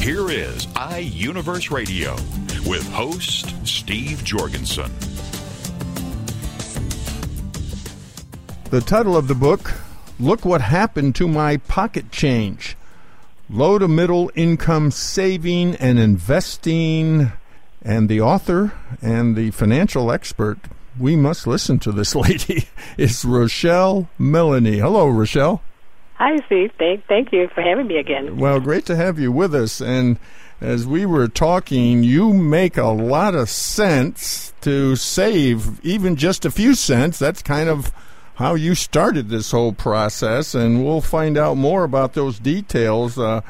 Here is iUniverse Radio with host Steve Jorgensen. The title of the book, Look What Happened to My Pocket Change. Low to middle income saving and investing. And the author and the financial expert, we must listen to this lady, is Rochelle Melanie. Hello, Rochelle. Hi, Steve. Thank, thank you for having me again. Well, great to have you with us. And as we were talking, you make a lot of sense to save even just a few cents. That's kind of how you started this whole process, and we'll find out more about those details. Uh,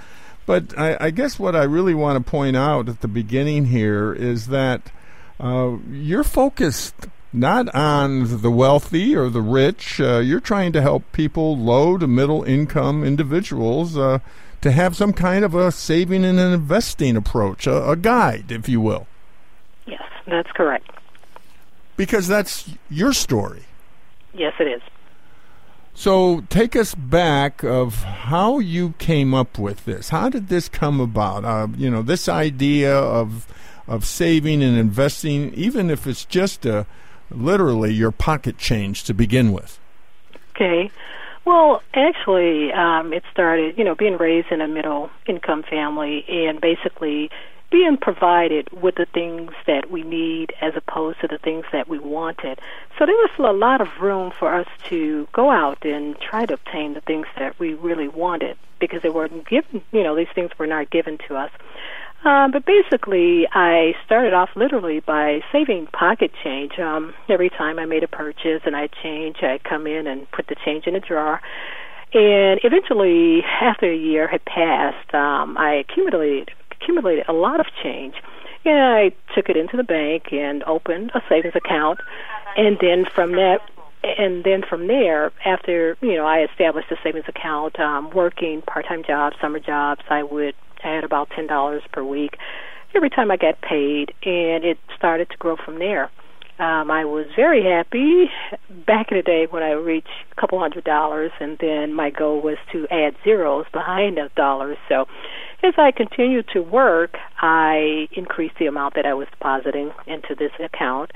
but I, I, guess what I really want to point out at the beginning here is that uh, you're focused not on the wealthy or the rich. Uh, you're trying to help people, low to middle income individuals, uh, to have some kind of a saving and an investing approach, a, a guide, if you will. Yes, that's correct. Because that's your story. Yes, it is. So take us back of how you came up with this. How did this come about? Uh, you know, this idea of of saving and investing, even if it's just a literally your pocket change to begin with. Okay. Well, actually, um, it started, you know, being raised in a middle income family and basically being provided with the things that we need as opposed to the things that we wanted. So there was a lot of room for us to go out and try to obtain the things that we really wanted because they weren't given, you know, these things were not given to us. Uh, but basically, I started off literally by saving pocket change. Um, every time I made a purchase and I'd change, I'd come in and put the change in a drawer. And eventually, after a year had passed, um, I accumulated accumulated a lot of change. And I took it into the bank and opened a savings account. And then from that, and then from there, after you know I established a savings account, um, working part-time jobs, summer jobs, I would Had about ten dollars per week every time I got paid, and it started to grow from there. Um, I was very happy back in the day when I reached a couple hundred dollars, and then my goal was to add zeros behind those dollars. So, as I continued to work, I increased the amount that I was depositing into this account,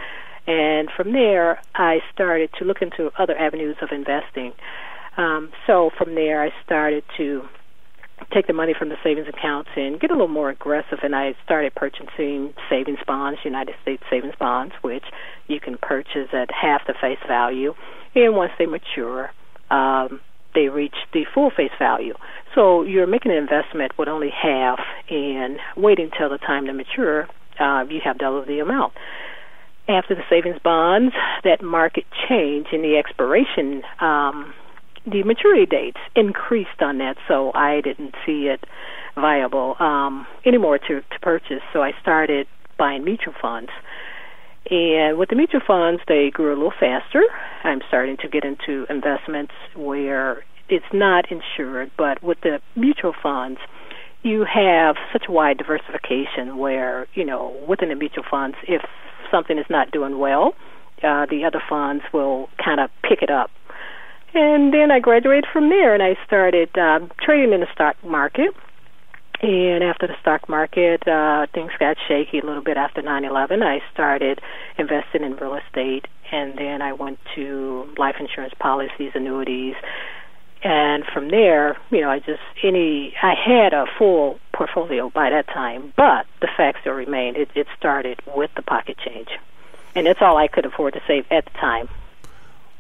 and from there, I started to look into other avenues of investing. Um, so, from there, I started to take the money from the savings accounts and get a little more aggressive. And I started purchasing savings bonds, United States savings bonds, which you can purchase at half the face value. And once they mature, um, they reach the full face value. So you're making an investment with only half and waiting till the time to mature, uh, you have double the amount. After the savings bonds, that market change in the expiration um, the maturity dates increased on that, so I didn't see it viable um, anymore to, to purchase. So I started buying mutual funds. And with the mutual funds, they grew a little faster. I'm starting to get into investments where it's not insured, but with the mutual funds, you have such wide diversification where, you know, within the mutual funds, if something is not doing well, uh, the other funds will kind of pick it up and then I graduated from there, and I started uh, trading in the stock market. And after the stock market, uh, things got shaky a little bit after 9/11. I started investing in real estate, and then I went to life insurance policies, annuities, and from there, you know, I just any I had a full portfolio by that time, but the fact still remained. It, it started with the pocket change, and that's all I could afford to save at the time.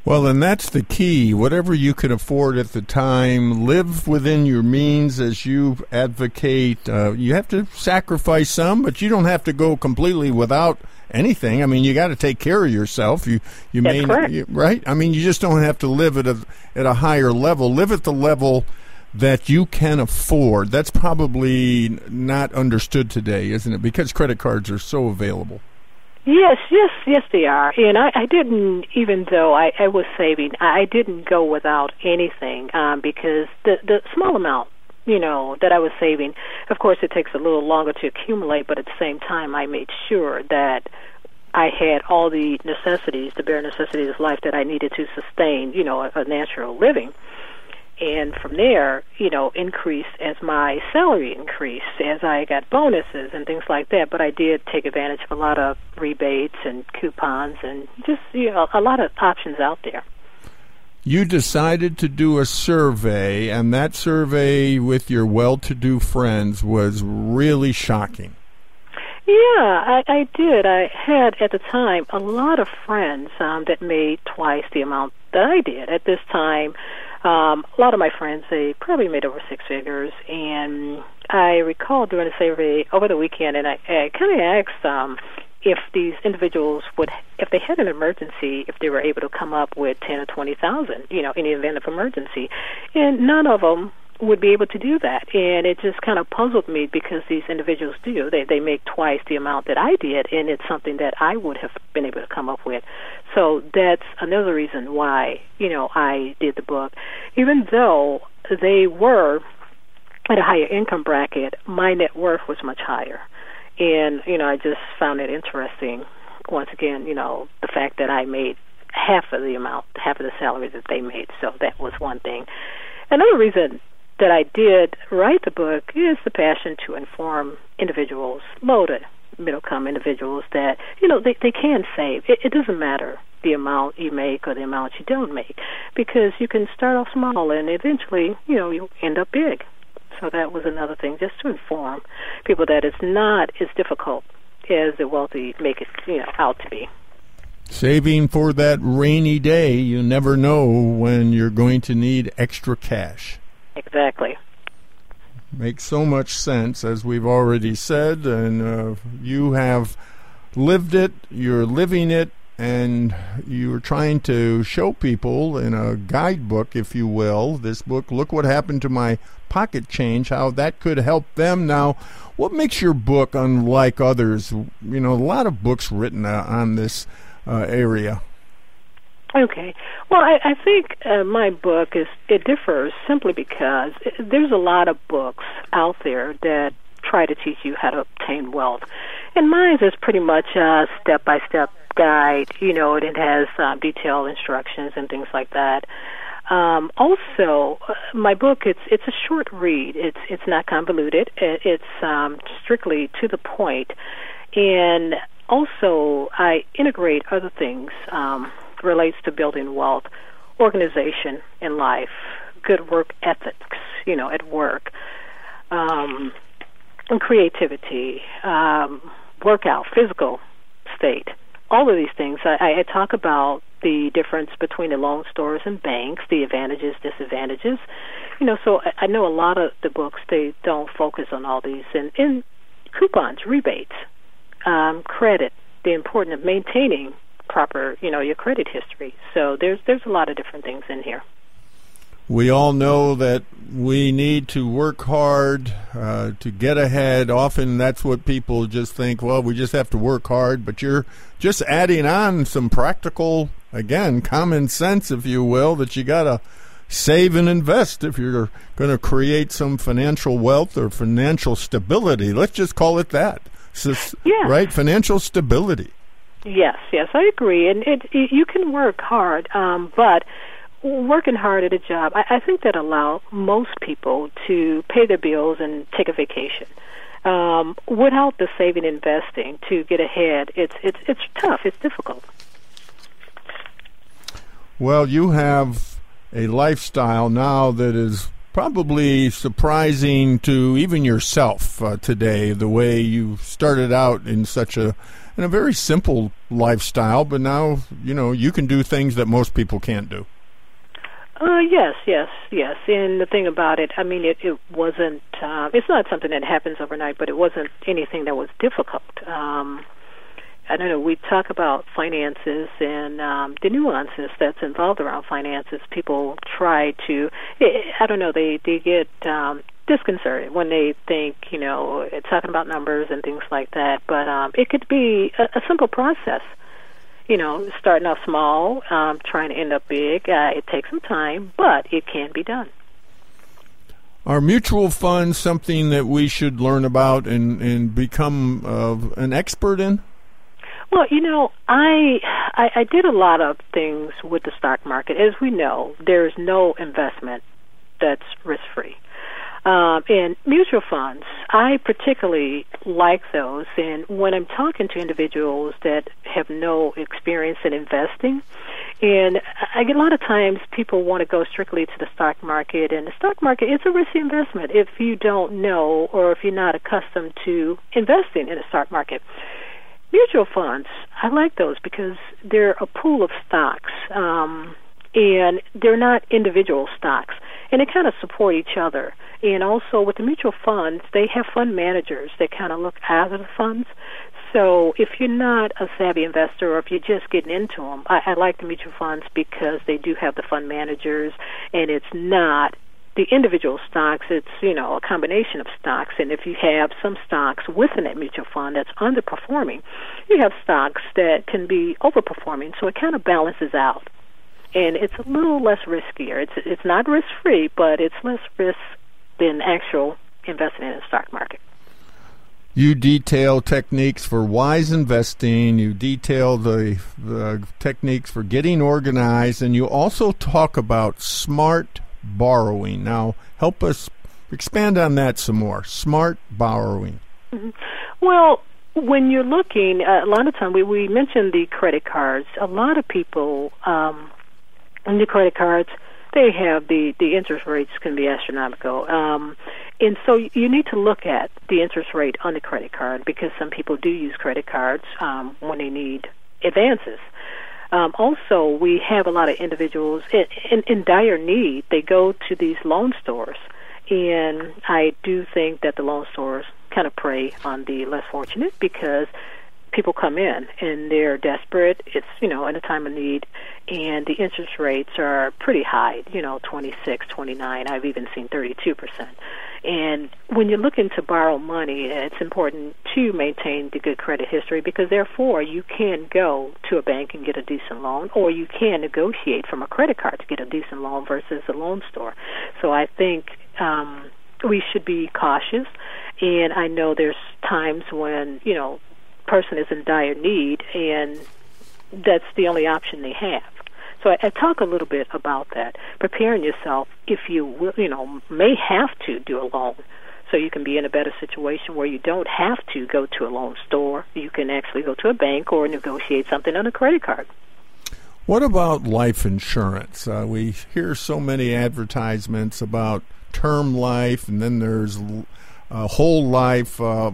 Well, and that's the key. Whatever you can afford at the time, live within your means as you advocate. Uh, you have to sacrifice some, but you don't have to go completely without anything. I mean, you got to take care of yourself. You you That's may you, right. I mean, you just don't have to live at a at a higher level. Live at the level that you can afford. That's probably not understood today, isn't it? Because credit cards are so available. Yes, yes, yes, they are. And I, I didn't, even though I, I was saving, I didn't go without anything um, because the the small amount, you know, that I was saving. Of course, it takes a little longer to accumulate, but at the same time, I made sure that I had all the necessities, the bare necessities of life that I needed to sustain, you know, a, a natural living and from there, you know, increased as my salary increased, as I got bonuses and things like that. But I did take advantage of a lot of rebates and coupons and just, you know, a lot of options out there. You decided to do a survey, and that survey with your well to do friends was really shocking. Yeah, I, I did. I had at the time a lot of friends um, that made twice the amount that I did. At this time, um, a lot of my friends they probably made over six figures, and I recall doing a survey over the weekend, and I, I kind of asked um, if these individuals would, if they had an emergency, if they were able to come up with ten or twenty thousand, you know, in the event of emergency, and none of them would be able to do that. And it just kind of puzzled me because these individuals do. They they make twice the amount that I did and it's something that I would have been able to come up with. So that's another reason why, you know, I did the book. Even though they were at a higher income bracket, my net worth was much higher. And, you know, I just found it interesting once again, you know, the fact that I made half of the amount, half of the salary that they made. So that was one thing. Another reason that I did write the book is the passion to inform individuals, low to middle income individuals, that you know they they can save. It, it doesn't matter the amount you make or the amount you don't make, because you can start off small and eventually you know you end up big. So that was another thing, just to inform people that it's not as difficult as the wealthy make it you know out to be. Saving for that rainy day, you never know when you're going to need extra cash. Exactly. Makes so much sense, as we've already said, and uh, you have lived it, you're living it, and you're trying to show people in a guidebook, if you will, this book, look what happened to my pocket change, how that could help them. Now, what makes your book unlike others? You know, a lot of books written uh, on this uh, area. Okay. Well, I, I think uh, my book is it differs simply because there's a lot of books out there that try to teach you how to obtain wealth, and mine is pretty much a step-by-step guide. You know, it has uh, detailed instructions and things like that. Um, also, uh, my book it's it's a short read. It's it's not convoluted. It, it's um, strictly to the point, and also I integrate other things. Um, relates to building wealth, organization in life, good work ethics, you know, at work, um, and creativity, um, workout, physical state. All of these things. I, I talk about the difference between the loan stores and banks, the advantages, disadvantages. You know, so I, I know a lot of the books they don't focus on all these and in coupons, rebates, um, credit, the importance of maintaining proper, you know, your credit history. So there's there's a lot of different things in here. We all know that we need to work hard uh, to get ahead. Often that's what people just think, well, we just have to work hard. But you're just adding on some practical, again, common sense, if you will, that you got to save and invest if you're going to create some financial wealth or financial stability. Let's just call it that. yeah. Right? Financial stability. Yes, yes, I agree. And it, it you can work hard, um, but working hard at a job, I, I think that allow most people to pay their bills and take a vacation. Um, without the saving investing to get ahead, it's it's it's tough. It's difficult. Well, you have a lifestyle now that is probably surprising to even yourself uh, today. The way you started out in such a in a very simple lifestyle, but now you know you can do things that most people can't do. Uh, yes, yes, yes. And the thing about it, I mean, it, it wasn't. Uh, it's not something that happens overnight, but it wasn't anything that was difficult. Um, I don't know, we talk about finances and um, the nuances that's involved around finances. People try to, I don't know, they they get um, disconcerted when they think, you know, talking about numbers and things like that. But um, it could be a, a simple process. You know, starting off small, um, trying to end up big. Uh, it takes some time, but it can be done. Are mutual funds something that we should learn about and, and become uh, an expert in? Well, you know, I, I I did a lot of things with the stock market. As we know, there's no investment that's risk free. Um, and mutual funds, I particularly like those. And when I'm talking to individuals that have no experience in investing, and I get a lot of times people want to go strictly to the stock market, and the stock market is a risky investment if you don't know or if you're not accustomed to investing in the stock market. Mutual funds, I like those because they're a pool of stocks, um, and they're not individual stocks, and they kind of support each other. And also with the mutual funds, they have fund managers that kind of look after the funds. So if you're not a savvy investor or if you're just getting into them, I, I like the mutual funds because they do have the fund managers and it's not the individual stocks, it's you know a combination of stocks, and if you have some stocks within that mutual fund that's underperforming, you have stocks that can be overperforming. So it kind of balances out, and it's a little less riskier. It's it's not risk free, but it's less risk than actual investing in the stock market. You detail techniques for wise investing. You detail the, the techniques for getting organized, and you also talk about smart borrowing. Now, help us expand on that some more. Smart borrowing. Mm-hmm. Well, when you're looking, uh, a lot of time we, we mentioned the credit cards. A lot of people um, on the credit cards they have the the interest rates can be astronomical. Um, and so you need to look at the interest rate on the credit card because some people do use credit cards um, when they need advances. Um, also, we have a lot of individuals in, in, in dire need. They go to these loan stores, and I do think that the loan stores kind of prey on the less fortunate because people come in and they're desperate. It's you know in a time of need, and the interest rates are pretty high. You know, twenty six, twenty nine. I've even seen thirty two percent. And when you're looking to borrow money, it's important to maintain the good credit history because therefore you can go to a bank and get a decent loan, or you can negotiate from a credit card to get a decent loan versus a loan store. So I think. um we should be cautious and I know there's times when you know person is in dire need, and that's the only option they have. So I, I talk a little bit about that, preparing yourself if you will, you know, may have to do a loan, so you can be in a better situation where you don't have to go to a loan store. You can actually go to a bank or negotiate something on a credit card. What about life insurance? Uh, we hear so many advertisements about term life, and then there's uh, whole life. Uh,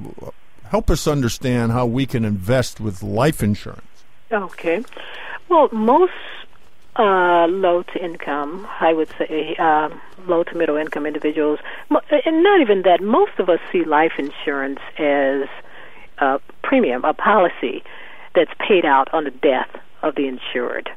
help us understand how we can invest with life insurance. Okay. Well, most uh, low to income, I would say, uh, low to middle income individuals, and not even that, most of us see life insurance as a premium, a policy that's paid out on the death of the insured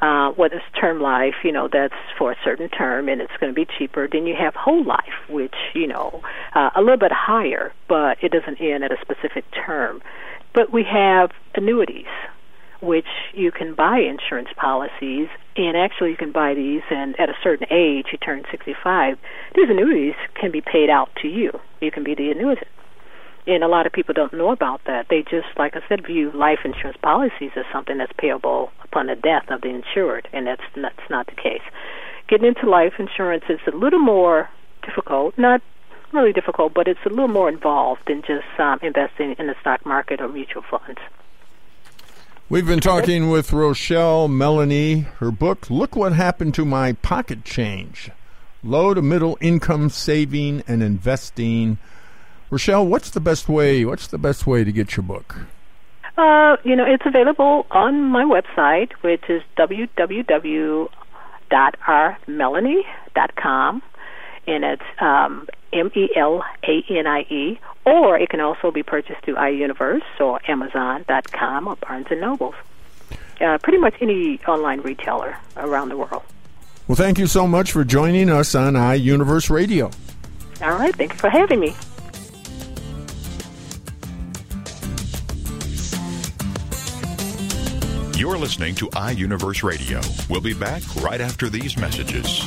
uh, whether term life, you know, that's for a certain term and it's going to be cheaper. Then you have whole life, which, you know, uh, a little bit higher, but it doesn't end at a specific term. But we have annuities, which you can buy insurance policies, and actually you can buy these, and at a certain age, you turn 65, these annuities can be paid out to you. You can be the annuitant and a lot of people don't know about that. They just, like I said, view life insurance policies as something that's payable upon the death of the insured, and that's that's not the case. Getting into life insurance is a little more difficult, not really difficult, but it's a little more involved than just um, investing in the stock market or mutual funds. We've been talking with Rochelle Melanie. Her book, Look What Happened to My Pocket Change Low to Middle Income Saving and Investing Rochelle, what's the best way? What's the best way to get your book? Uh, you know, it's available on my website, which is www.rmelanie.com, and it's um, M E L A N I E. or it can also be purchased through iUniverse or Amazon.com or Barnes and Nobles. Uh, pretty much any online retailer around the world. Well, thank you so much for joining us on iUniverse Radio. All right, thank you for having me. You're listening to iUniverse Radio. We'll be back right after these messages.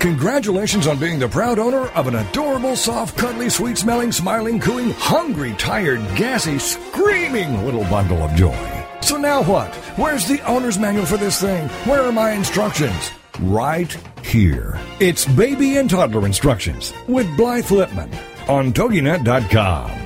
Congratulations on being the proud owner of an adorable, soft, cuddly, sweet smelling, smiling, cooing, hungry, tired, gassy, screaming little bundle of joy. So now what? Where's the owner's manual for this thing? Where are my instructions? Right here. It's baby and toddler instructions with Blythe Lipman on TogiNet.com.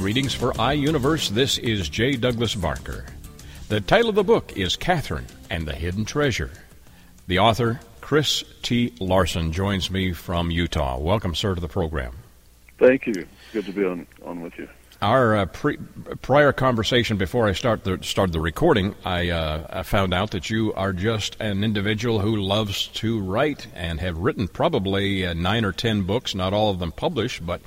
Greetings for iUniverse. This is J. Douglas Barker. The title of the book is Catherine and the Hidden Treasure. The author, Chris T. Larsen, joins me from Utah. Welcome, sir, to the program. Thank you. Good to be on, on with you. Our uh, pre- prior conversation before I start the, started the recording, I, uh, I found out that you are just an individual who loves to write and have written probably uh, nine or ten books, not all of them published, but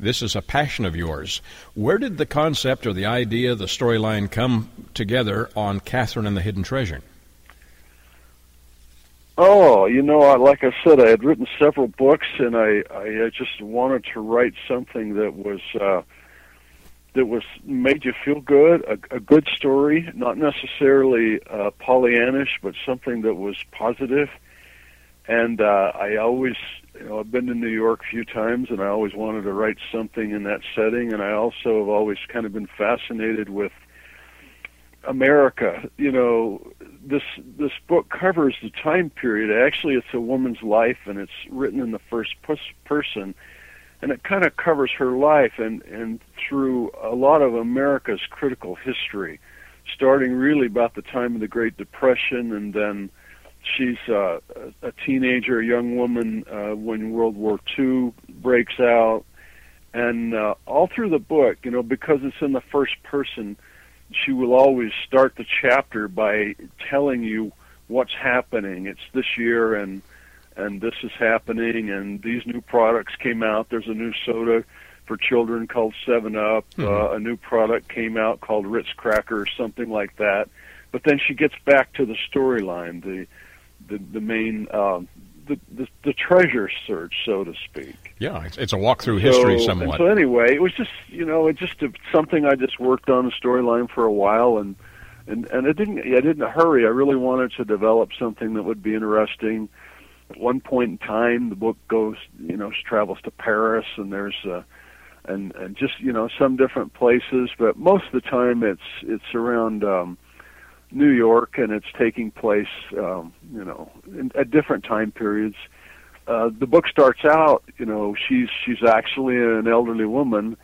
this is a passion of yours. Where did the concept or the idea, the storyline come together on Catherine and the Hidden Treasure? Oh, you know, like I said, I had written several books, and I I just wanted to write something that was uh, that was made you feel good, a, a good story, not necessarily uh, Pollyannish, but something that was positive. And uh, I always you know, I've been to New York a few times, and I always wanted to write something in that setting. And I also have always kind of been fascinated with America. You know, this this book covers the time period. Actually, it's a woman's life, and it's written in the first person, and it kind of covers her life and and through a lot of America's critical history, starting really about the time of the Great Depression, and then she's uh, a teenager, a young woman uh, when World War II breaks out, and uh, all through the book, you know, because it's in the first person, she will always start the chapter by telling you what's happening. It's this year, and and this is happening, and these new products came out. There's a new soda for children called Seven Up. Mm-hmm. Uh, a new product came out called Ritz Cracker, or something like that. But then she gets back to the storyline, the the the main uh, the, the, the treasure search, so to speak. Yeah, it's, it's a walk through history so, somewhat. So anyway, it was just you know it just a, something I just worked on a storyline for a while and. And and it didn't. I didn't hurry. I really wanted to develop something that would be interesting. At one point in time, the book goes, you know, travels to Paris, and there's, uh, and and just you know some different places. But most of the time, it's it's around um, New York, and it's taking place, um, you know, in, at different time periods. Uh, the book starts out, you know, she's she's actually an elderly woman,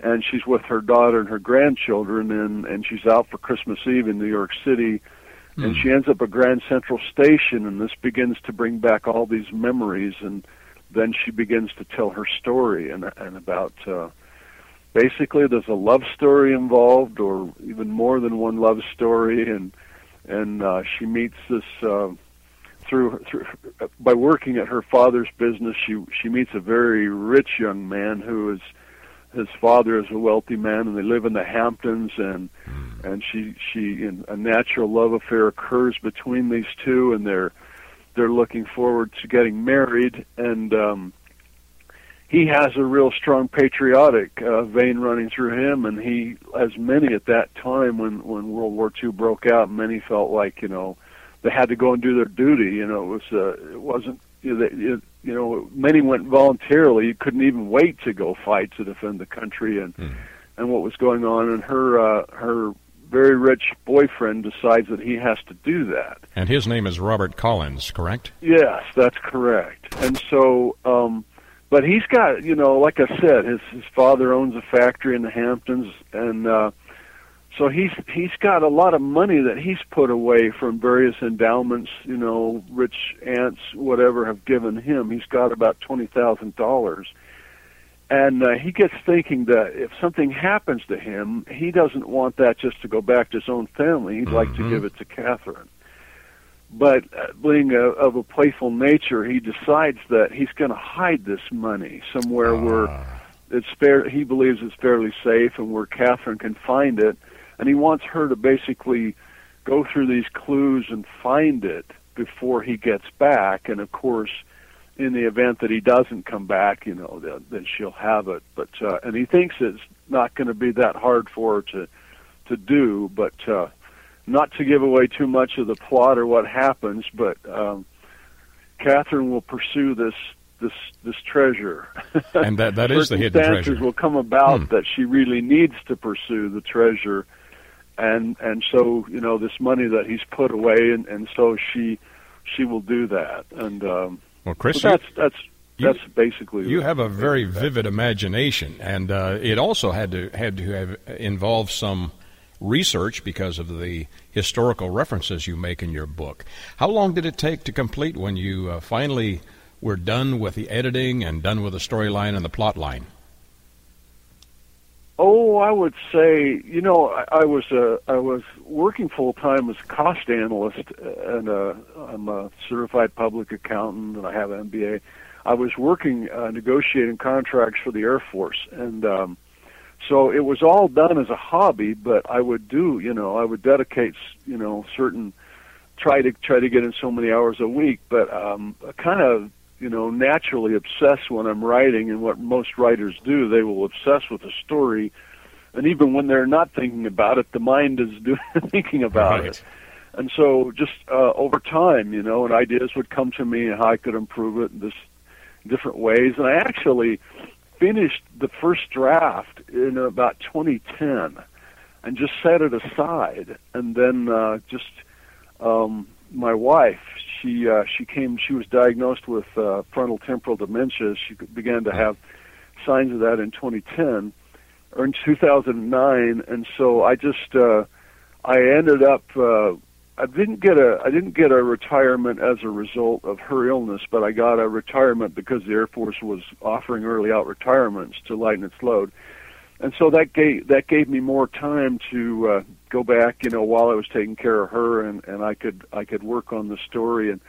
and she's with her daughter and her grandchildren, and and she's out for Christmas Eve in New York City, mm. and she ends up at Grand Central Station, and this begins to bring back all these memories, and then she begins to tell her story and and about. Uh, basically there's a love story involved or even more than one love story and and uh she meets this uh through through by working at her father's business she she meets a very rich young man who is his father is a wealthy man and they live in the Hamptons and and she she in a natural love affair occurs between these two and they're they're looking forward to getting married and um he has a real strong patriotic uh, vein running through him, and he, as many at that time when when World War II broke out, many felt like you know they had to go and do their duty. You know, it was uh, it wasn't you know, you know, many went voluntarily. You couldn't even wait to go fight to defend the country and Hmm. and what was going on. And her uh, her very rich boyfriend decides that he has to do that. And his name is Robert Collins, correct? Yes, that's correct. And so, um, but he's got, you know, like I said, his his father owns a factory in the Hamptons, and uh, so he's he's got a lot of money that he's put away from various endowments. You know, rich aunts, whatever, have given him. He's got about twenty thousand dollars. And uh, he gets thinking that if something happens to him, he doesn't want that just to go back to his own family. He'd like to Mhm. give it to Catherine but uh, being a, of a playful nature, he decides that he's going to hide this money somewhere where Ah. it's fair. He believes it's fairly safe and where Catherine can find it, and he wants her to basically go through these clues and find it before he gets back. And of course, in the event that he doesn't come back, you know, then, then she'll have it. But uh, and he thinks it's not going to be that hard for her to to do, but. uh not to give away too much of the plot or what happens, but um, Catherine will pursue this this this treasure. And that- that is the hidden Circumstances treasure. will come about Hmm. that she really needs to pursue the treasure, and and so you know this money that he's put away, and and so she she will do that, and um, Well, Chris, so that's that's you- that's basically You have a very vivid imagination, and uh, it also had to had to have involved some research because of the historical references you make in your book. How long did it take to complete when you uh, finally were done with the editing and done with the storyline and the plot line? Oh, I would say, you know, I, I was uh, I was working full time as a cost analyst, uh, and uh, I'm a certified public accountant, and I have an MBA. I was working uh, negotiating contracts for the Air Force, and um, so it was all done as a hobby. But I would do, you know, I would dedicate, you know, certain try to try to get in so many hours a week. But um, kind of you know, naturally obsessed when I'm writing, and what most writers do, they will obsess with a story, and even when they're not thinking about it, the mind is doing thinking about Right. it. And so, just uh, over time, you know, and ideas would come to me and how I could improve it in this different ways. And I actually finished the first draft in about 2010, and just set it aside, and then uh, just um, my wife, she uh, she came. She was diagnosed with uh, frontal temporal dementia. She began to have signs of that in 2010 or in 2009, and so I just uh, I ended up. Uh, I didn't get a I didn't get a retirement as a result of her illness, but I got a retirement because the Air Force was offering early out retirements to lighten its load, and so that gave that gave me more time to uh, go back, you know, while I was taking care of her, and and I could I could work on the story, and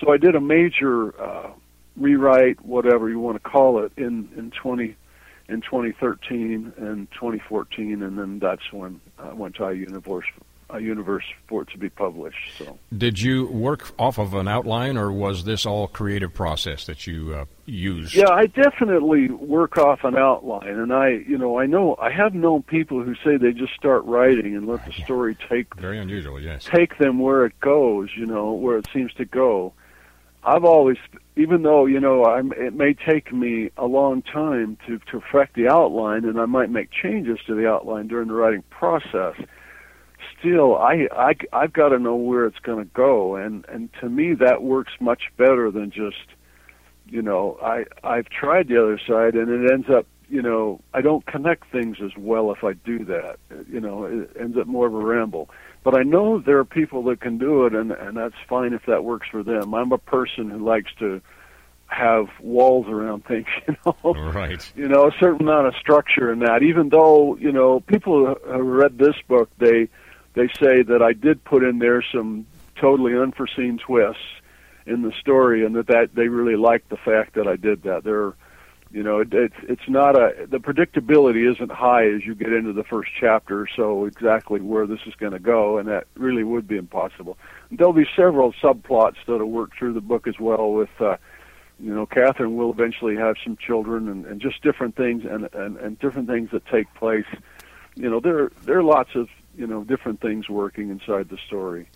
so I did a major uh, rewrite, whatever you want to call it, in in twenty in 2013 and 2014, and then that's when I went to iUniverse a universe for it to be published. So Did you work off of an outline, or was this all creative process that you uh, used? yeah, I definitely work off an outline, and I you know I know I have known people who say they just start writing and let the story take Very unusual, yes. take them where it goes, you know, where it seems to go. I've always, even though you know, I'm, it may take me a long time to to perfect the outline, and I might make changes to the outline during the writing process. Still, I, I I've got to know where it's going to go, and and to me that works much better than just, you know, I I've tried the other side, and it ends up, you know, I don't connect things as well if I do that. You know, it ends up more of a ramble but I know there are people that can do it, and and that's fine if that works for them. I'm a person who likes to have walls around things, you know. Right. You know, a certain amount of structure in that. Even though you know people who have read this book, they they say that I did put in there some totally unforeseen twists in the story, and that that they really liked the fact that I did that. They're you know, it, it's it's not a the predictability isn't high as you get into the first chapter. So exactly where this is going to go, and that really would be impossible. There'll be several subplots that'll work through the book as well. With uh, you know, Catherine will eventually have some children, and, and just different things, and, and and different things that take place. You know, there there are lots of you know different things working inside the story.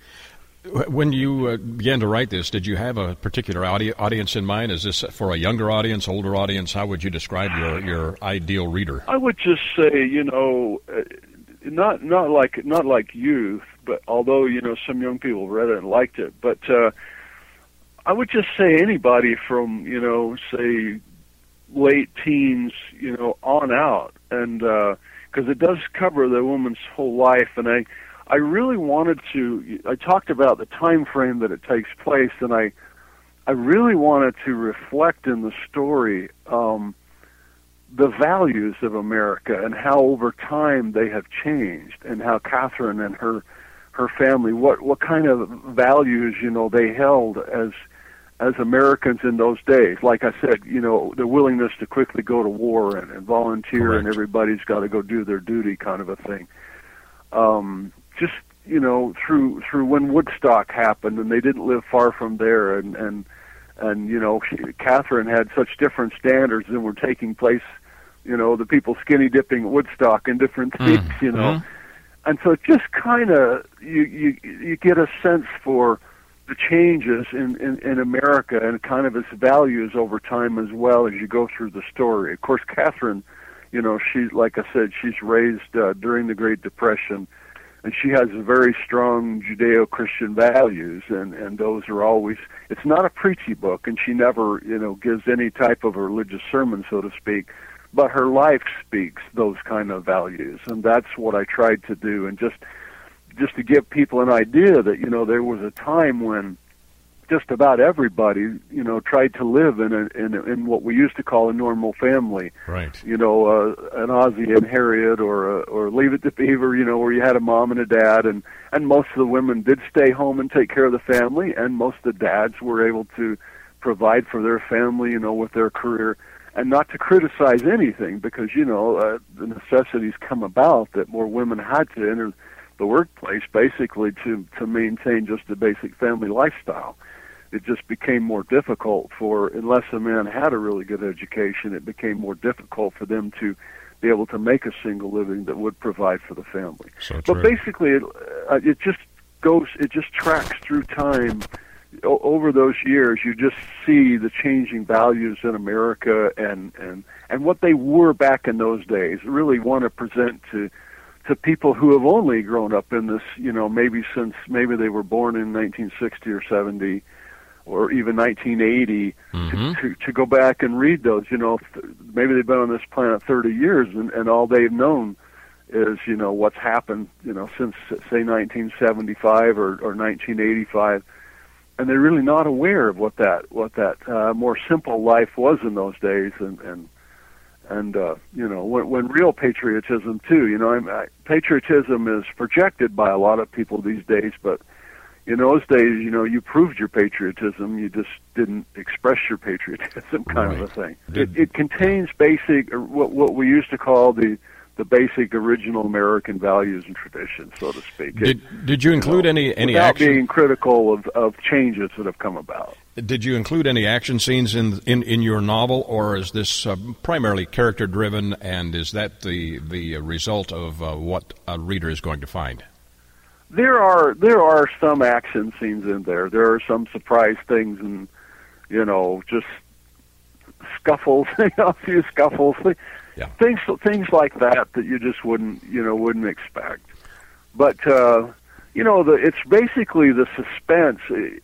When you uh, began to write this, did you have a particular audi- audience in mind? Is this for a younger audience, older audience? How would you describe your, your ideal reader? I would just say, you know, uh, not not like not like youth, but although you know some young people read it and liked it, but uh, I would just say anybody from you know say late teens, you know, on out, and because it does cover the woman's whole life, and I I really wanted to. I talked about the time frame that it takes place, and I, I really wanted to reflect in the story um, the values of America and how over time they have changed, and how Catherine and her her family what what kind of values you know they held as as Americans in those days. Like I said, you know, the willingness to quickly go to war and, and volunteer, Correct. and everybody's got to go do their duty, kind of a thing. Um, just you know through through when Woodstock happened, and they didn't live far from there, and and and you know she, Catherine had such different standards than were taking place. You know the people skinny dipping at Woodstock and different things. Mm. You know, Mhm. and so it just kind of you you you get a sense for the changes in, in in America and kind of its values over time as well as you go through the story. Of course, Catherine, you know, she's like I said, she's raised uh, during the Great Depression and she has very strong Judeo-Christian values, and and those are always. It's not a preachy book, and she never, you know, gives any type of a religious sermon, so to speak. But her life speaks those kind of values, and that's what I tried to do, and just just to give people an idea that you know there was a time when just about everybody, you know, tried to live in a, in a, in what we used to call a normal family Right. you know, uh, an Ozzie and Harriet or uh, or Leave It to Beaver, you know, where you had a mom and a dad, and and most of the women did stay home and take care of the family, and most of the dads were able to provide for their family, you know, with their career, and not to criticize anything because you know uh, the necessities come about that more women had to enter the workplace basically to to maintain just a basic family lifestyle. It just became more difficult for unless a man had a really good education it became more difficult for them to be able to make a single living that would provide for the family. So but basically it, uh, it just goes it just tracks through time. O- over those years you just see the changing values in America and and and what they were back in those days. Really want to present to to people who have only grown up in this, you know, maybe since maybe they were born in 1960 or 70 or even 1980 Mhm. to, to to go back and read those, you know, th- maybe they've been on this planet 30 years and and all they've known is, you know, what's happened, you know, since say 1975 or or 1985 and they're really not aware of what that what that uh, more simple life was in those days and and and uh, you know when, when real patriotism too you know I'm, I, patriotism is projected by a lot of people these days but in those days you know you proved your patriotism you just didn't express your patriotism kind of a thing. It, it contains basic what what we used to call the the basic original American values and traditions so to speak It- Did Did you include know, any any without action? being critical of, of changes that have come about. Did you include any action scenes in in, in your novel, or is this uh, primarily character driven? And is that the the result of uh, what a reader is going to find? There are there are some action scenes in there. There are some surprise things, and you know, just scuffles, you know, a few scuffles, Yeah. things things like that that you just wouldn't you know wouldn't expect. But uh, you know, the it's basically the suspense. eh,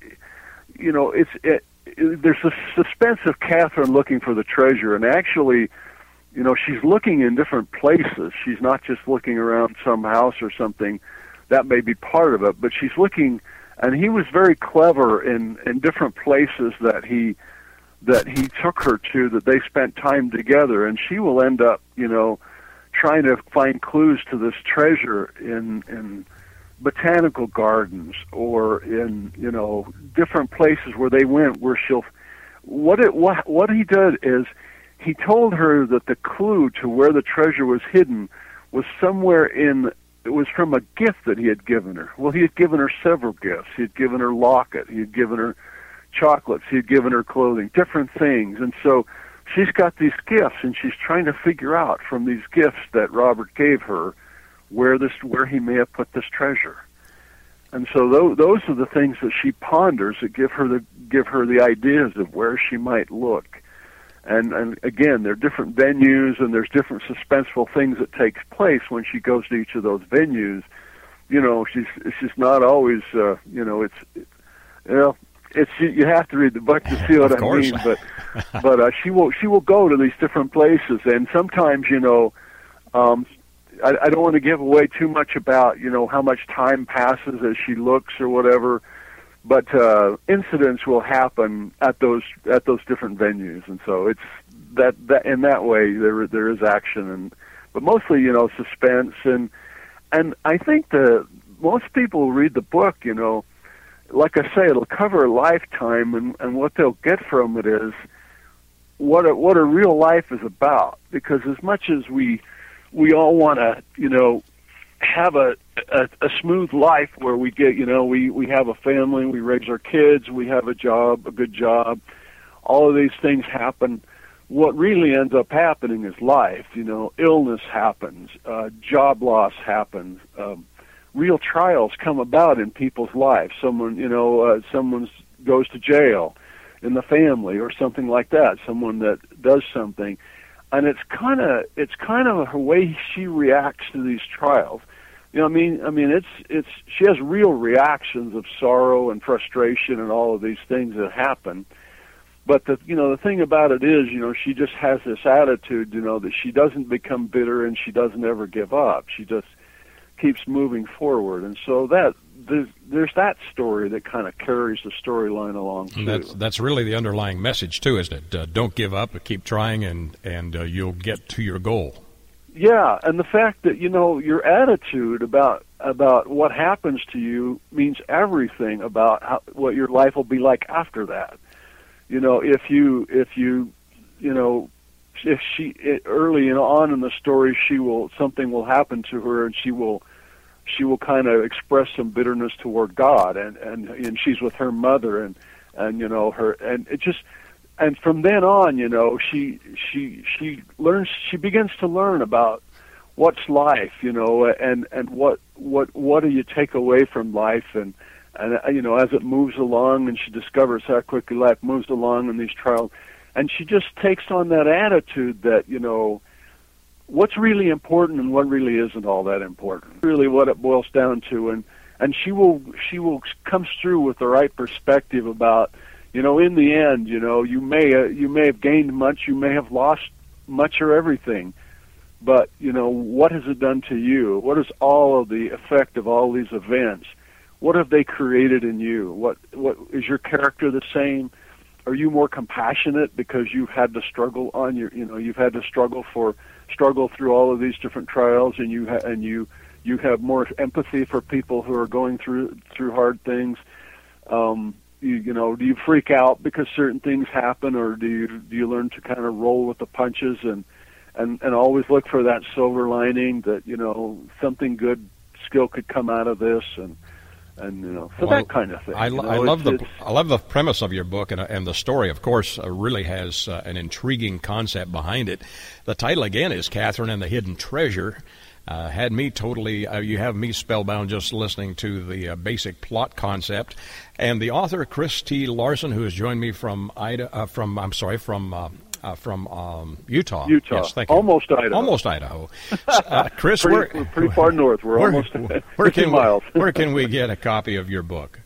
You know, it's it, it, there's a suspense of Catherine looking for the treasure, and actually, you know, she's looking in different places. She's not just looking around some house or something. That may be part of it, but she's looking, and he was very clever in in different places that he that he took her to that they spent time together and she will end up you know trying to find clues to this treasure in in botanical gardens or in you know different places where they went where she'll what it what what he did is he told her that the clue to where the treasure was hidden was somewhere in it was from a gift that he had given her. Well he had given her several gifts. He had given her locket. He had given her chocolates he had given her clothing different things. And so she's got these gifts and she's trying to figure out from these gifts that Robert gave her where this where he may have put this treasure. And so those, those are the things that she ponders that give her the give her the ideas of where she might look. And and again there are different venues and there's different suspenseful things that takes place when she goes to each of those venues. You know she's she's not always uh you know it's you know it's you have to read the book to see what I mean but but uh she will she will go to these different places. And sometimes you know um I, I don't want to give away too much about you know how much time passes as she looks or whatever but uh, incidents will happen at those at those different venues, and so it's that that in that way there there is action, and but mostly you know suspense. And and I think the most people read the book, you know, like I say, it'll cover a lifetime, and and what they'll get from it is what a, what a real life is about. Because as much as we we all want to, you know, have a, a a smooth life where we get you know we we have a family we raise our kids we have a job a good job all of these things happen what really ends up happening is life you know illness happens uh job loss happens um real trials come about in people's lives someone you know uh, someone goes to jail in the family or something like that someone that does something and it's kind of it's kind of her way she reacts to these trials you know, I mean, I mean, it's it's she has real reactions of sorrow and frustration and all of these things that happen. But the you know the thing about it is, you know, she just has this attitude, you know, that she doesn't become bitter and she doesn't ever give up. She just keeps moving forward, and so that there's there's that story that kind of carries the storyline along too. And that's that's really the underlying message too, isn't it? Uh, don't give up, keep trying, and and uh, you'll get to your goal. Yeah, and the fact that you know your attitude about about what happens to you means everything about how, what your life will be like after that. You know, if you if you you know if she early and on in the story she will something will happen to her and she will she will kind of express some bitterness toward God and and and she's with her mother and and you know her and it just and from then on, you know, she she she learns she begins to learn about what's life, you know, and and what what what do you take away from life? And and you know as it moves along and she discovers how quickly life moves along in these trials and she just takes on that attitude that you know what's really important and what really isn't all that important. Really what it boils down to. And and she will she will comes through with the right perspective about you know in the end you know you may uh, you may have gained much you may have lost much or everything. But you know what has it done to you? What is all of the effect of all these events? What have they created in you? What what is your character the same are you more compassionate because you've had to struggle on your you know you've had to struggle for struggle through all of these different trials and you ha- and you you have more empathy for people who are going through through hard things? Um you you know do you freak out because certain things happen or do you do you learn to kind of roll with the punches and and and always look for that silver lining that you know something good skill could come out of this and and you know so Well, that kind of thing I, you know, I love the I love the premise of your book, and and the story, of course, uh, really has uh, an intriguing concept behind it. The title again is Catherine and the Hidden Treasure. Uh, had me totally, uh, you have me spellbound just listening to the uh, basic plot concept. And the author, Chris T. Larsen, who has joined me from Ida, uh, from I'm sorry, from uh, from um, Utah. Utah. Yes, thank you. Almost Idaho. Almost Idaho. Uh, Chris, pretty, where, we're pretty far north we're where, almost where 50 can miles We, where can we get a copy of your book?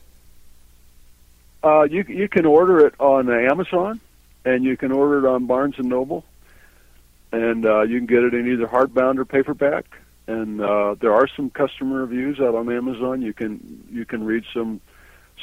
Uh, you you can order it on Amazon, and you can order it on Barnes and Noble, and uh, you can get it in either hardbound or paperback. And uh, there are some customer reviews out on Amazon. You can you can read some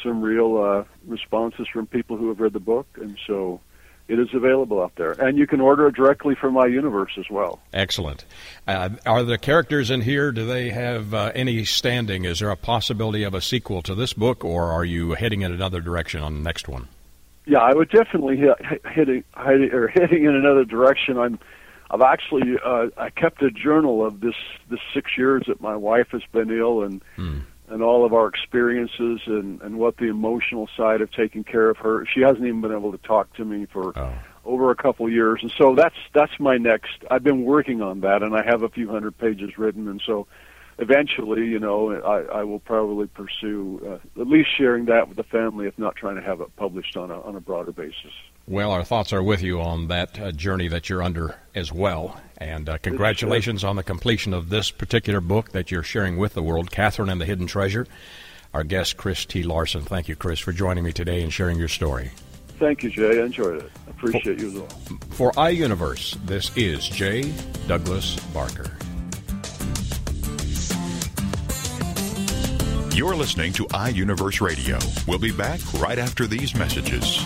some real uh, responses from people who have read the book, and so it is available out there. And you can order it directly from iUniverse as well. Excellent. Uh, are the characters in here? Do they have uh, any standing? Is there a possibility of a sequel to this book, or are you heading in another direction on the next one? Yeah, I would definitely hit, hitting hit, or heading in another direction. I'm I've actually uh, I kept a journal of this this six years that my wife has been ill and Hmm. And all of our experiences and and what the emotional side of taking care of her. She hasn't even been able to talk to me for Oh. over a couple of years, and so that's that's my next. I've been working on that, and I have a few hundred pages written, and so eventually, you know, I, I will probably pursue uh, at least sharing that with the family, if not trying to have it published on a on a broader basis. Well, our thoughts are with you on that uh, journey that you're under as well. And uh, congratulations on the completion of this particular book that you're sharing with the world, Catherine and the Hidden Treasure. Our guest, Chris T. Larsen. Thank you, Chris, for joining me today and sharing your story. Thank you, Jay. I enjoyed it. I appreciate for, you as well. For iUniverse, this is J. Douglas Barker. You're listening to iUniverse Radio. We'll be back right after these messages.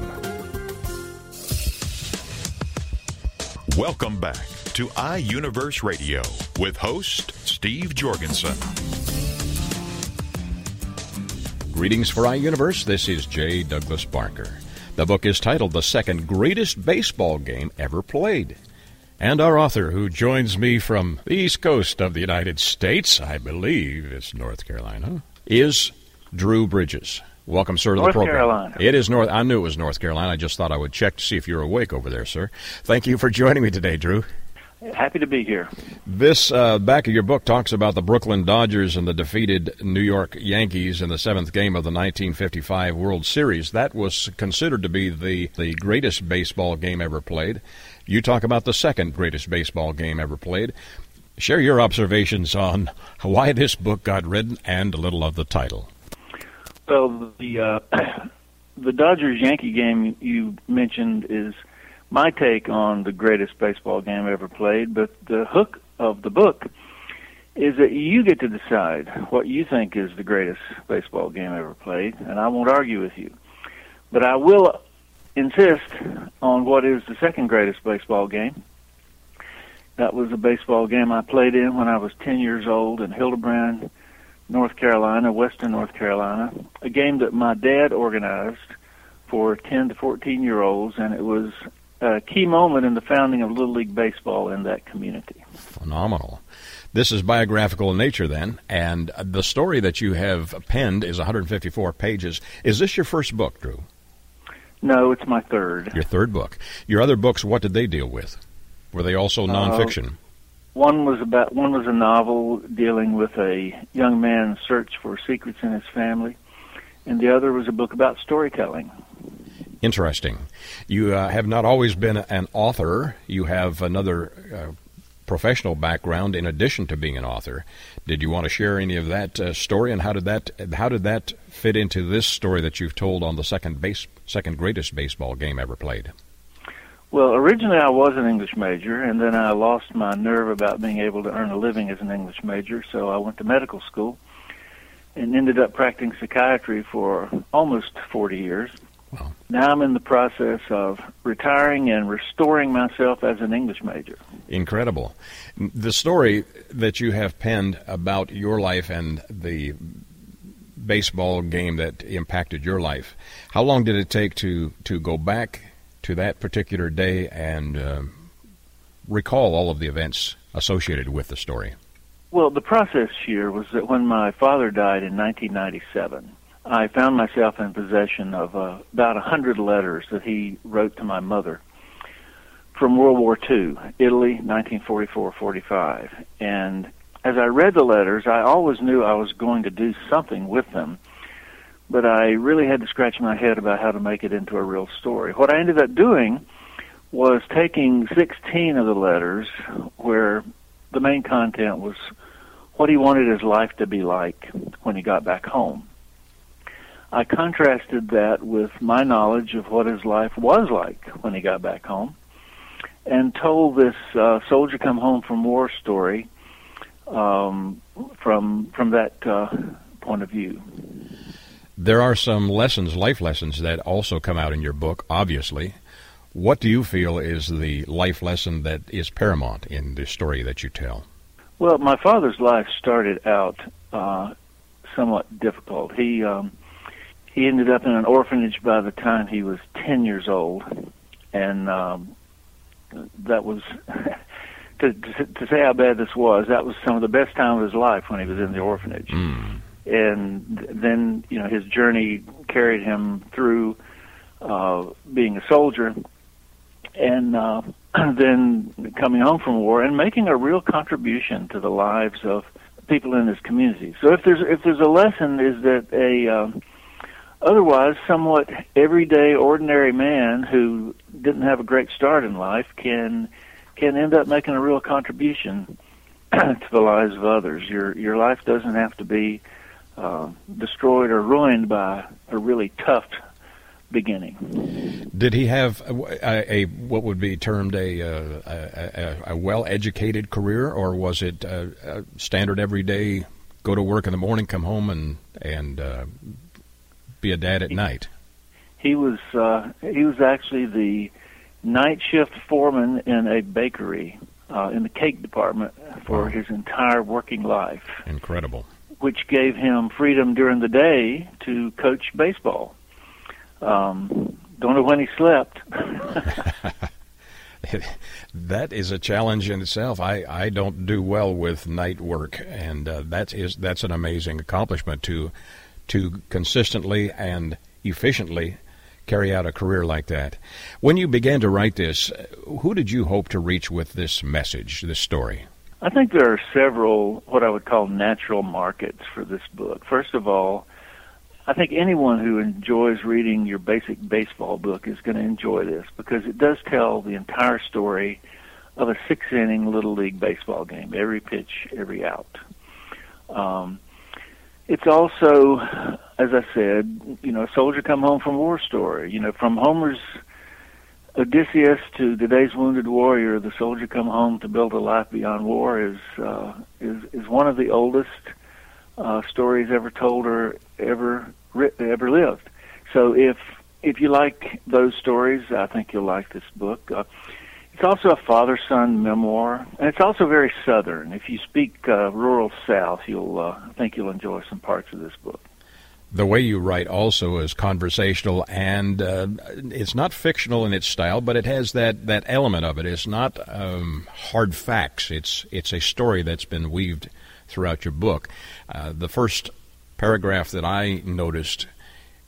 Welcome back to iUniverse Radio with host Steve Jorgensen. Greetings for iUniverse. This is J. Douglas Barker. The book is titled The Second Greatest Baseball Game Ever Played. And our author, who joins me from the East Coast of the United States, I believe it's North Carolina, is Drew Bridges. Welcome, sir, to North the program. Carolina. It is North. I knew it was North Carolina. I just thought I would check to see if you're awake over there, sir. Thank you for joining me today, Drew. Happy to be here. This uh, back of your book talks about the Brooklyn Dodgers and the defeated New York Yankees in the seventh game of the 1955 World Series. That was considered to be the, the greatest baseball game ever played. You talk about the second greatest baseball game ever played. Share your observations on why this book got written and a little of the title. Well, the uh, the Dodgers Yankee game you mentioned is my take on the greatest baseball game ever played, but the hook of the book is that you get to decide what you think is the greatest baseball game ever played, and I won't argue with you. But I will insist on what is the second greatest baseball game. That was a baseball game I played in when I was 10 years old in Hildebran, North Carolina, Western North Carolina. A game that my dad organized for 10 to 14 year olds, and it was a key moment in the founding of Little League Baseball in that community. Phenomenal. This is biographical in nature, then, and the story that you have penned is 154 pages. Is this your first book, Drew? No, it's my third. Your third book. Your other books, what did they deal with? Were they also nonfiction? Uh, one was about one was a novel dealing with a young man's search for secrets in his family, and the other was a book about storytelling. Interesting. You uh, have not always been an author. You have another uh, professional background in addition to being an author. Did you want to share any of that uh, story, and how did that how did that fit into this story that you've told on the second base second greatest baseball game ever played? Well, originally I was an English major, and then I lost my nerve about being able to earn a living as an English major, so I went to medical school and ended up practicing psychiatry for almost 40 years. Wow. Now I'm in the process of retiring and restoring myself as an English major. Incredible. The story that you have penned about your life and the baseball game that impacted your life, how long did it take to, to go back to that particular day and uh, recall all of the events associated with the story? Well, the process here was that when my father died in 1997, I found myself in possession of uh, about a hundred letters that he wrote to my mother from World War II, Italy, 1944-45. And as I read the letters, I always knew I was going to do something with them but I really had to scratch my head about how to make it into a real story. What I ended up doing was taking 16 of the letters where the main content was what he wanted his life to be like when he got back home. I contrasted that with my knowledge of what his life was like when he got back home and told this uh, soldier come home from war story um, from from that uh, point of view. There are some lessons, life lessons, that also come out in your book. Obviously, what do you feel is the life lesson that is paramount in the story that you tell? Well, my father's life started out uh, somewhat difficult. He um, he ended up in an orphanage by the time he was ten years old, and um, that was to, to to say how bad this was. That was some of the best time of his life when he was in the orphanage. Mm. And then you know his journey carried him through uh, being a soldier, and uh, then coming home from war and making a real contribution to the lives of people in his community. So if there's if there's a lesson is that a um, otherwise somewhat everyday ordinary man who didn't have a great start in life can can end up making a real contribution to the lives of others. Your your life doesn't have to be uh, destroyed or ruined by a really tough beginning. Did he have a, a, a what would be termed a uh, a, a, well-educated career, or was it a, standard everyday go to work in the morning, come home, and and uh, be a dad at he, night? He was uh, he was actually the night shift foreman in a bakery uh, in the cake department for wow. his entire working life. Incredible. Which gave him freedom during the day to coach baseball. Um, don't know when he slept. that is a challenge in itself. I, I don't do well with night work, and uh, that is that's an amazing accomplishment to to consistently and efficiently carry out a career like that. When you began to write this, who did you hope to reach with this message, this story? I think there are several what I would call natural markets for this book. First of all, I think anyone who enjoys reading your basic baseball book is going to enjoy this because it does tell the entire story of a six inning little league baseball game, every pitch, every out. Um, it's also, as I said, you know, a soldier come home from war story. You know, from Homer's Odysseus to today's wounded warrior, the soldier come home to build a life beyond war is uh, is is one of the oldest uh, stories ever told or ever ever lived. So if if you like those stories, I think you'll like this book. Uh, it's also a father-son memoir, and it's also very southern. If you speak uh, rural South, you'll uh, I think you'll enjoy some parts of this book. The way you write also is conversational, and uh, it's not fictional in its style, but it has that, that element of it. It's not um, hard facts. It's it's a story that's been weaved throughout your book. Uh, the first paragraph that I noticed,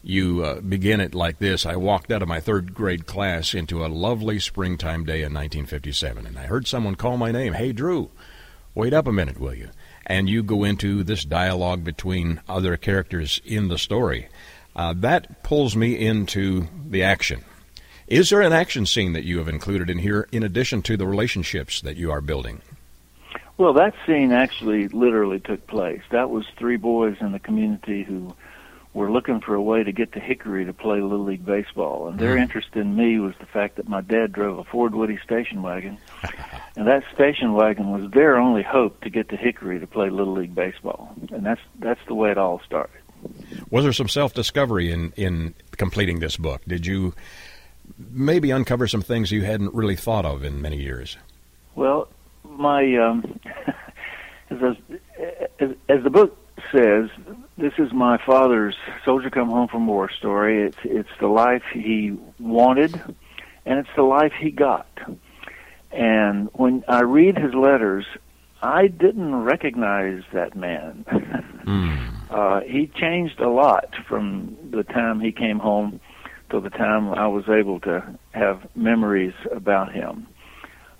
you uh, begin it like this I walked out of my third grade class into a lovely springtime day in 1957, and I heard someone call my name. Hey, Drew, wait up a minute, will you? And you go into this dialogue between other characters in the story. Uh, that pulls me into the action. Is there an action scene that you have included in here in addition to the relationships that you are building? Well, that scene actually literally took place. That was three boys in the community who were looking for a way to get to Hickory to play Little League Baseball. And their mm-hmm. interest in me was the fact that my dad drove a Ford Woody station wagon. and that station wagon was their only hope to get to Hickory to play Little League Baseball. And that's that's the way it all started. Was there some self discovery in, in completing this book? Did you maybe uncover some things you hadn't really thought of in many years? Well, my um, as, as, as the book says, this is my father's soldier come home from war story. It's it's the life he wanted, and it's the life he got. And when I read his letters, I didn't recognize that man. mm. uh, he changed a lot from the time he came home to the time I was able to have memories about him.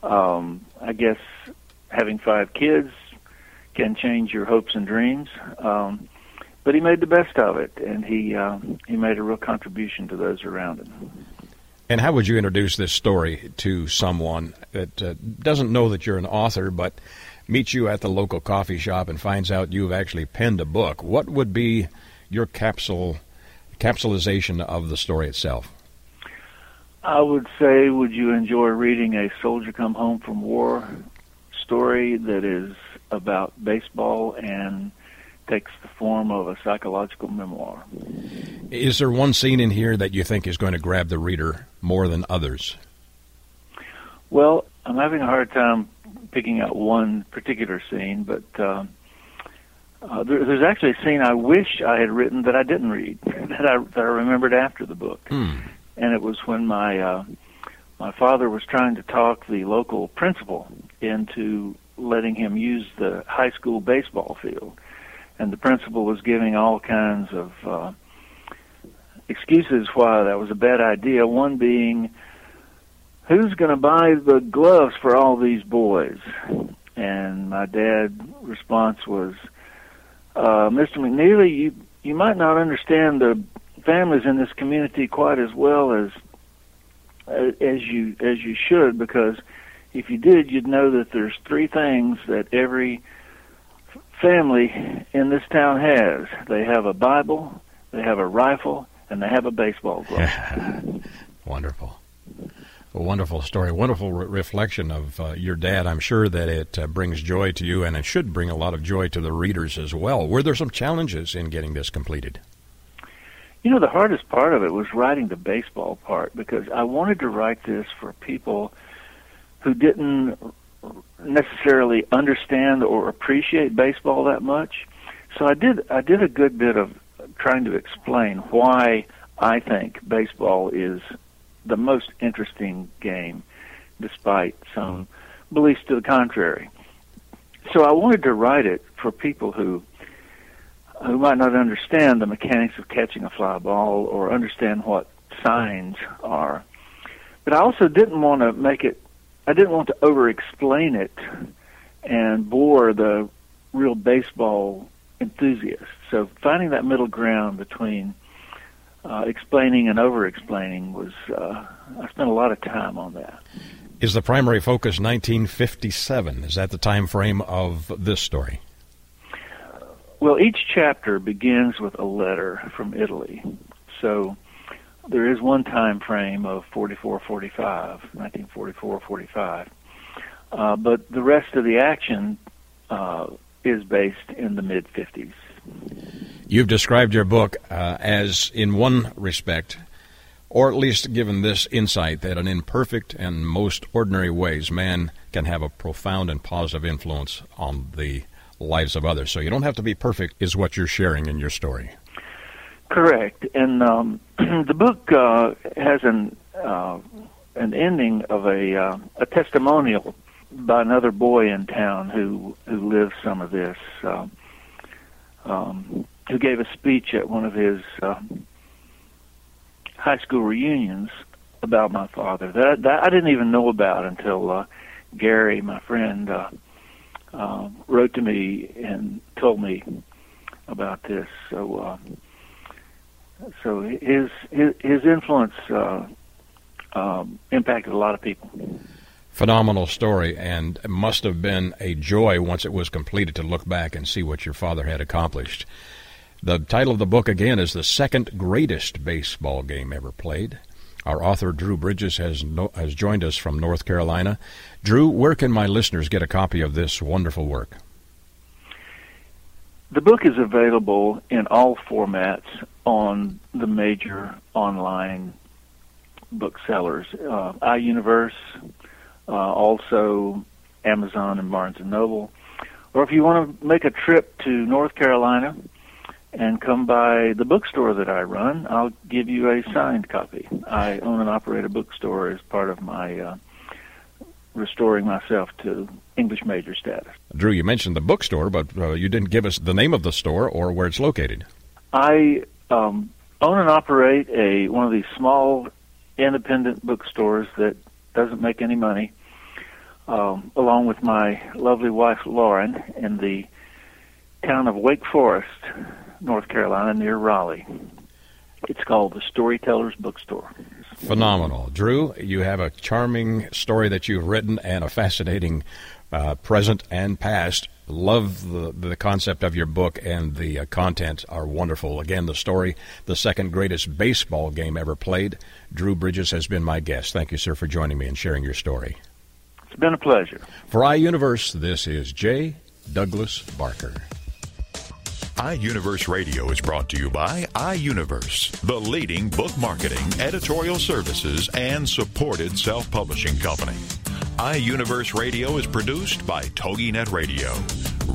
Um, I guess having five kids can change your hopes and dreams. Um, but he made the best of it, and he uh, he made a real contribution to those around him. And how would you introduce this story to someone that uh, doesn't know that you're an author, but meets you at the local coffee shop and finds out you've actually penned a book, what would be your capsule capsulization of the story itself? I would say, would you enjoy reading a soldier come home from war story that is about baseball and takes the form of a psychological memoir? Is there one scene in here that you think is going to grab the reader more than others? Well, I'm having a hard time picking out one particular scene, but uh, uh, there, there's actually a scene I wish I had written that I didn't read that I that I remembered after the book. Hmm and it was when my uh, my father was trying to talk the local principal into letting him use the high school baseball field, and the principal was giving all kinds of uh, excuses why that was a bad idea. One being, who's going to buy the gloves for all these boys? And my dad's response was, uh, Mr. McNeely, you you might not understand the families in this community quite as well as uh, as you as you should because if you did you'd know that there's three things that every family in this town has they have a bible they have a rifle and they have a baseball glove wonderful a wonderful story, wonderful re- reflection of uh, your dad. I'm sure that it uh, brings joy to you, and it should bring a lot of joy to the readers as well. Were there some challenges in getting this completed? You know, the hardest part of it was writing the baseball part because I wanted to write this for people who didn't necessarily understand or appreciate baseball that much. So I did I did a good bit of trying to explain why I think baseball is the most interesting game despite some beliefs to the contrary. So I wanted to write it for people who who might not understand the mechanics of catching a fly ball or understand what signs are. But I also didn't want to make it, I didn't want to over explain it and bore the real baseball enthusiasts. So finding that middle ground between uh, explaining and over explaining was, uh, I spent a lot of time on that. Is the primary focus 1957? Is that the time frame of this story? Well, each chapter begins with a letter from Italy. So there is one time frame of 44 45, 1944 45. Uh, but the rest of the action uh, is based in the mid 50s. You've described your book uh, as, in one respect, or at least given this insight that in imperfect and most ordinary ways, man can have a profound and positive influence on the lives of others. So you don't have to be perfect, is what you're sharing in your story. Correct, and um, the book uh, has an uh, an ending of a uh, a testimonial by another boy in town who who lived some of this, um, um, who gave a speech at one of his uh, high school reunions about my father that, that I didn't even know about until uh, Gary, my friend, uh, uh, wrote to me and told me about this. So, uh, so his his, his influence uh, um, impacted a lot of people. Phenomenal story, and must have been a joy once it was completed to look back and see what your father had accomplished. The title of the book again is the second greatest baseball game ever played. Our author, Drew Bridges, has, no, has joined us from North Carolina. Drew, where can my listeners get a copy of this wonderful work? The book is available in all formats on the major online booksellers, uh, iUniverse, uh, also Amazon and Barnes and Noble. Or if you want to make a trip to North Carolina, and come by the bookstore that I run, I'll give you a signed copy. I own and operate a bookstore as part of my uh, restoring myself to English major status. Drew, you mentioned the bookstore, but uh, you didn't give us the name of the store or where it's located. I um, own and operate a one of these small independent bookstores that doesn't make any money, um, along with my lovely wife Lauren in the town of Wake Forest, North Carolina, near Raleigh. It's called the Storyteller's Bookstore. Phenomenal. Drew, you have a charming story that you've written and a fascinating uh, present and past. Love the, the concept of your book and the uh, content are wonderful. Again, the story, the second greatest baseball game ever played. Drew Bridges has been my guest. Thank you, sir, for joining me and sharing your story. It's been a pleasure. For iUniverse, this is J. Douglas Barker. iUniverse Radio is brought to you by iUniverse, the leading book marketing, editorial services, and supported self publishing company. iUniverse Radio is produced by TogiNet Radio.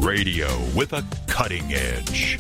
Radio with a cutting edge.